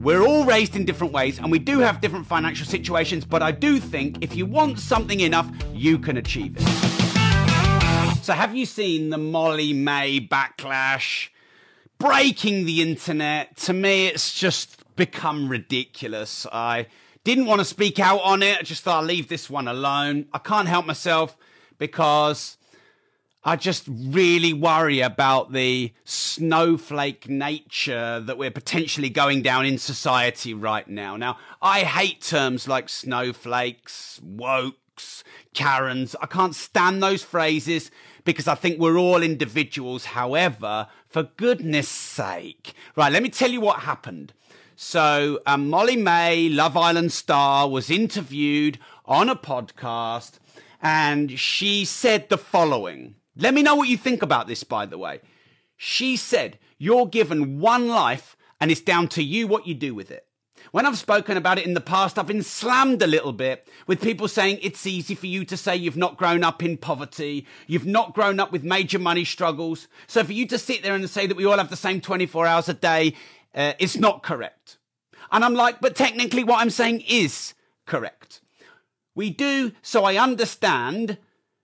We're all raised in different ways and we do have different financial situations, but I do think if you want something enough, you can achieve it. So, have you seen the Molly Mae backlash? Breaking the internet. To me, it's just become ridiculous. I didn't want to speak out on it. I just thought I'll leave this one alone. I can't help myself because I just really worry about the snowflake nature that we're potentially going down in society right now. Now, I hate terms like snowflakes, wokes, Karens. I can't stand those phrases because I think we're all individuals. However, for goodness sake, right, let me tell you what happened. So, um, Molly Mae, Love Island star, was interviewed on a podcast and she said the following. Let me know what you think about this, by the way. She said, You're given one life and it's down to you what you do with it. When I've spoken about it in the past, I've been slammed a little bit with people saying it's easy for you to say you've not grown up in poverty, you've not grown up with major money struggles. So for you to sit there and say that we all have the same 24 hours a day, uh, it's not correct. And I'm like, but technically what I'm saying is correct. We do, so I understand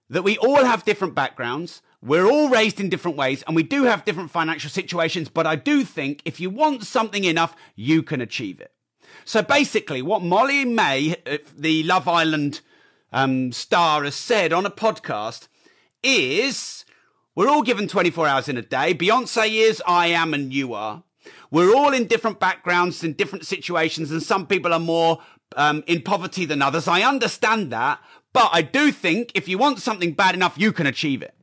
that we all have different backgrounds. We're all raised in different ways and we do have different financial situations, but I do think if you want something enough, you can achieve it. So basically, what Molly-Mae, uh, the Love Island um, star, has said on a podcast is we're all given 24 hours in a day. Beyonce is, I am, and you are. We're all in different backgrounds in different situations, and some people are more um, in poverty than others. I understand that, but I do think if you want something bad enough, you can achieve it.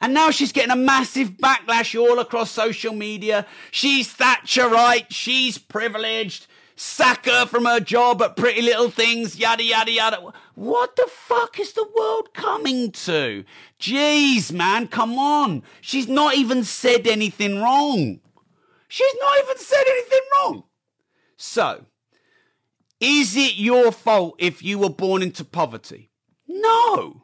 And now she's getting a massive backlash all across social media. She's Thatcherite. She's privileged. Sack her from her job at Pretty Little Things. Yada, yada, yada. What the fuck is the world coming to? Jeez, man, come on. She's not even said anything wrong. She's not even said anything wrong. So, is it your fault if you were born into poverty? No.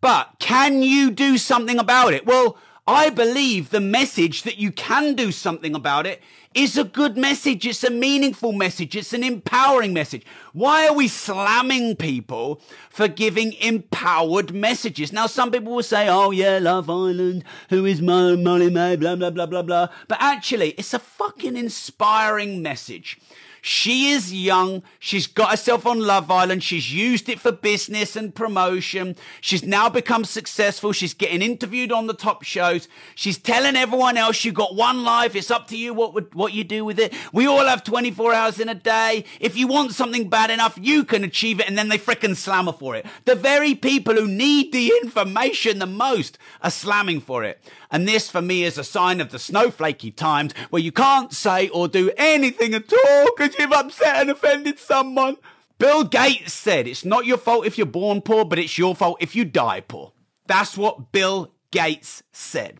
But can you do something about it? Well, I believe the message that you can do something about it is a good message. It's a meaningful message. It's an empowering message. Why are we slamming people for giving empowered messages? Now, some people will say, oh, yeah, Love Island, who is Molly-Mae, blah, blah, blah, blah, blah. But actually, it's a fucking inspiring message. She is young. She's got herself on Love Island. She's used it for business and promotion. She's now become successful. She's getting interviewed on the top shows. She's telling everyone else "You've got one life. It's up to you what what you do with it. We all have 24 hours in a day. If you want something bad enough, you can achieve it. And then they fricking slam her for it. The very people who need the information the most are slamming for it. And this for me is a sign of the snowflakey times where you can't say or do anything at all because you've upset and offended someone. Bill Gates said it's not your fault if you're born poor, but it's your fault if you die poor. That's what Bill Gates said.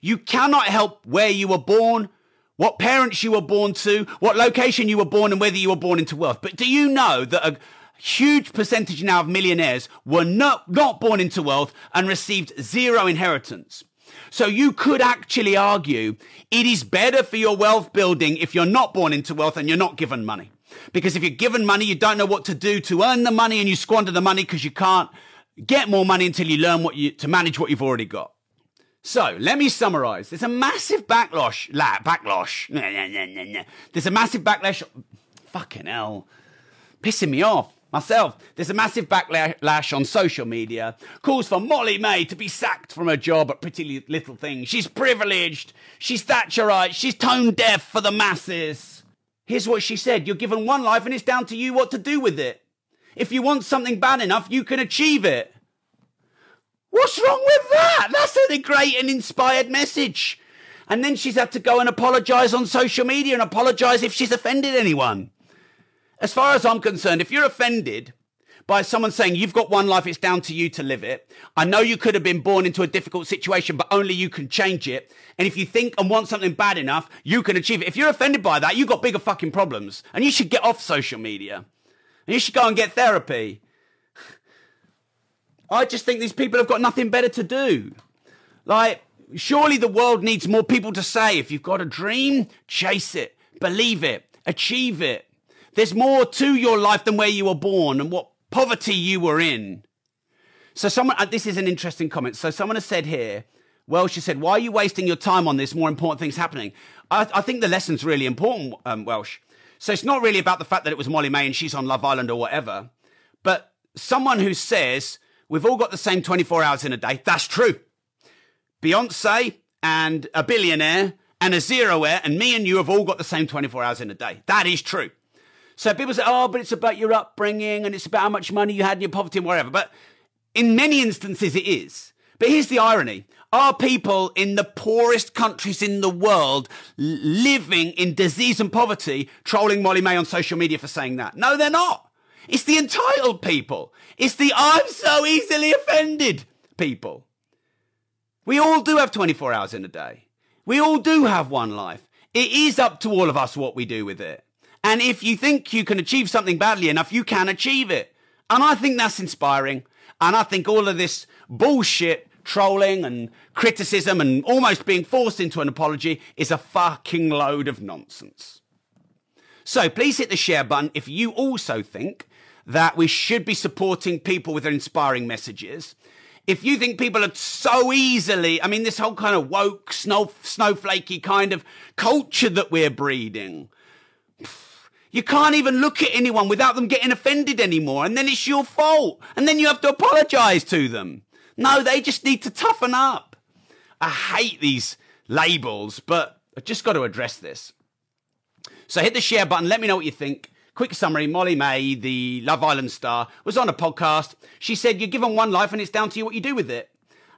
You cannot help where you were born, what parents you were born to, what location you were born, and whether you were born into wealth. But do you know that a huge percentage now of millionaires were not, not born into wealth and received zero inheritance? So you could actually argue it is better for your wealth building if you're not born into wealth and you're not given money. Because if you're given money, you don't know what to do to earn the money and you squander the money because you can't get more money until you learn what you, to manage what you've already got. So let me summarize. There's a massive backlash, la, backlash. There's a massive backlash. Fucking hell. Pissing me off myself. There's a massive backlash on social media. Calls for Molly Mae to be sacked from her job at Pretty Little Things. She's privileged. She's Thatcherite. She's tone deaf for the masses. Here's what she said. You're given one life and it's down to you what to do with it. If you want something bad enough, you can achieve it. What's wrong with that? That's a great and inspired message. And then she's had to go and apologize on social media and apologize if she's offended anyone. As far as I'm concerned, if you're offended by someone saying you've got one life, it's down to you to live it. I know you could have been born into a difficult situation, but only you can change it. And if you think and want something bad enough, you can achieve it. If you're offended by that, you've got bigger fucking problems. And you should get off social media. And you should go and get therapy. I just think these people have got nothing better to do. Like, surely the world needs more people to say, if you've got a dream, chase it, believe it, Achieve it. There's more to your life than where you were born and what poverty you were in. So someone, uh, this is an interesting comment. So someone has said here, well, she said, why are you wasting your time on this? More important things happening. I, I think the lesson's really important, um, Welsh. So it's not really about the fact that it was Molly-Mae and she's on Love Island or whatever, but someone who says we've all got the same 24 hours in a day. That's true. Beyonce and a billionaire and a zeroaire and me and you have all got the same 24 hours in a day. That is true. So people say, oh, but it's about your upbringing and it's about how much money you had in your poverty and whatever. But in many instances, it is. But here's the irony. Are people in the poorest countries in the world living in disease and poverty trolling Molly Mae on social media for saying that? No, they're not. It's the entitled people. It's the I'm so easily offended people. We all do have 24 hours in a day. We all do have one life. It is up to all of us what we do with it. And if you think you can achieve something badly enough, you can achieve it. And I think that's inspiring. And I think all of this bullshit, trolling and criticism and almost being forced into an apology is a fucking load of nonsense. So please hit the share button if you also think that we should be supporting people with their inspiring messages. If you think people are so easily, I mean, this whole kind of woke, snow, snowflakey kind of culture that we're breeding, you can't even look at anyone without them getting offended anymore. And then it's your fault. And then you have to apologize to them. No, they just need to toughen up. I hate these labels, but I've just got to address this. So hit the share button. Let me know what you think. Quick summary Molly Mae, the Love Island star, was on a podcast. She said, You're given one life and it's down to you what you do with it.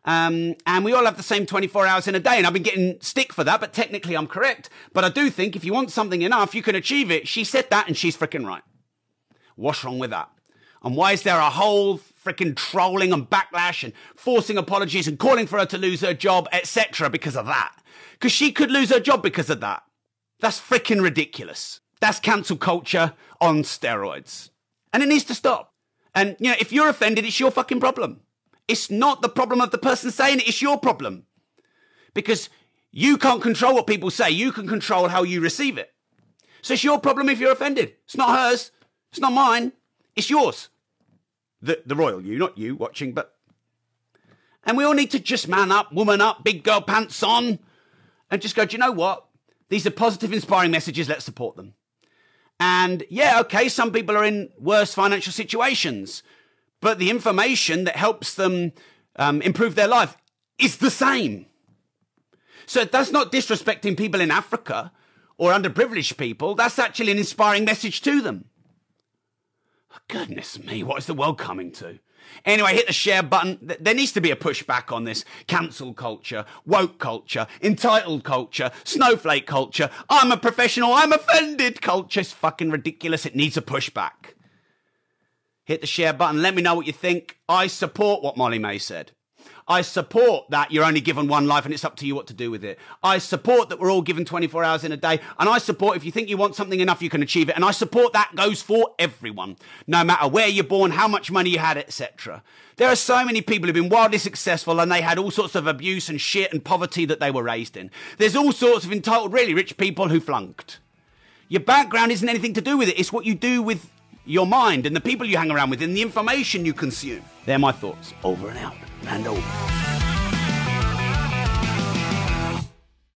Um, and we all have the same 24 hours in a day. And I've been getting stick for that, but technically I'm correct. But I do think if you want something enough, you can achieve it. She said that and she's freaking right. What's wrong with that? And why is there a whole freaking trolling and backlash and forcing apologies and calling for her to lose her job, etc. because of that? Because she could lose her job because of that. That's freaking ridiculous. That's cancel culture on steroids. And it needs to stop. And, you know, if you're offended, it's your fucking problem. It's not the problem of the person saying it, it's your problem. Because you can't control what people say, you can control how you receive it. So it's your problem if you're offended. It's not hers, it's not mine, it's yours. The, the royal you, not you watching, but. And we all need to just man up, woman up, big girl pants on, and just go, do you know what? These are positive, inspiring messages, let's support them. And yeah, okay, some people are in worse financial situations but the information that helps them um, improve their life is the same. So that's not disrespecting people in Africa or underprivileged people. That's actually an inspiring message to them. Goodness me, what is the world coming to? Anyway, hit the share button. There needs to be a pushback on this cancel culture, woke culture, entitled culture, snowflake culture, I'm a professional, I'm offended culture. It's fucking ridiculous. It needs a pushback hit the share button. Let me know what you think. I support what Molly Mae said. I support that you're only given one life and it's up to you what to do with it. I support that we're all given 24 hours in a day. And I support if you think you want something enough, you can achieve it. And I support that goes for everyone, no matter where you're born, how much money you had, etc. There are so many people who've been wildly successful and they had all sorts of abuse and shit and poverty that they were raised in. There's all sorts of entitled, really rich people who flunked. Your background isn't anything to do with it. It's what you do with your mind and the people you hang around with and the information you consume. They're my thoughts. Over and out. And over.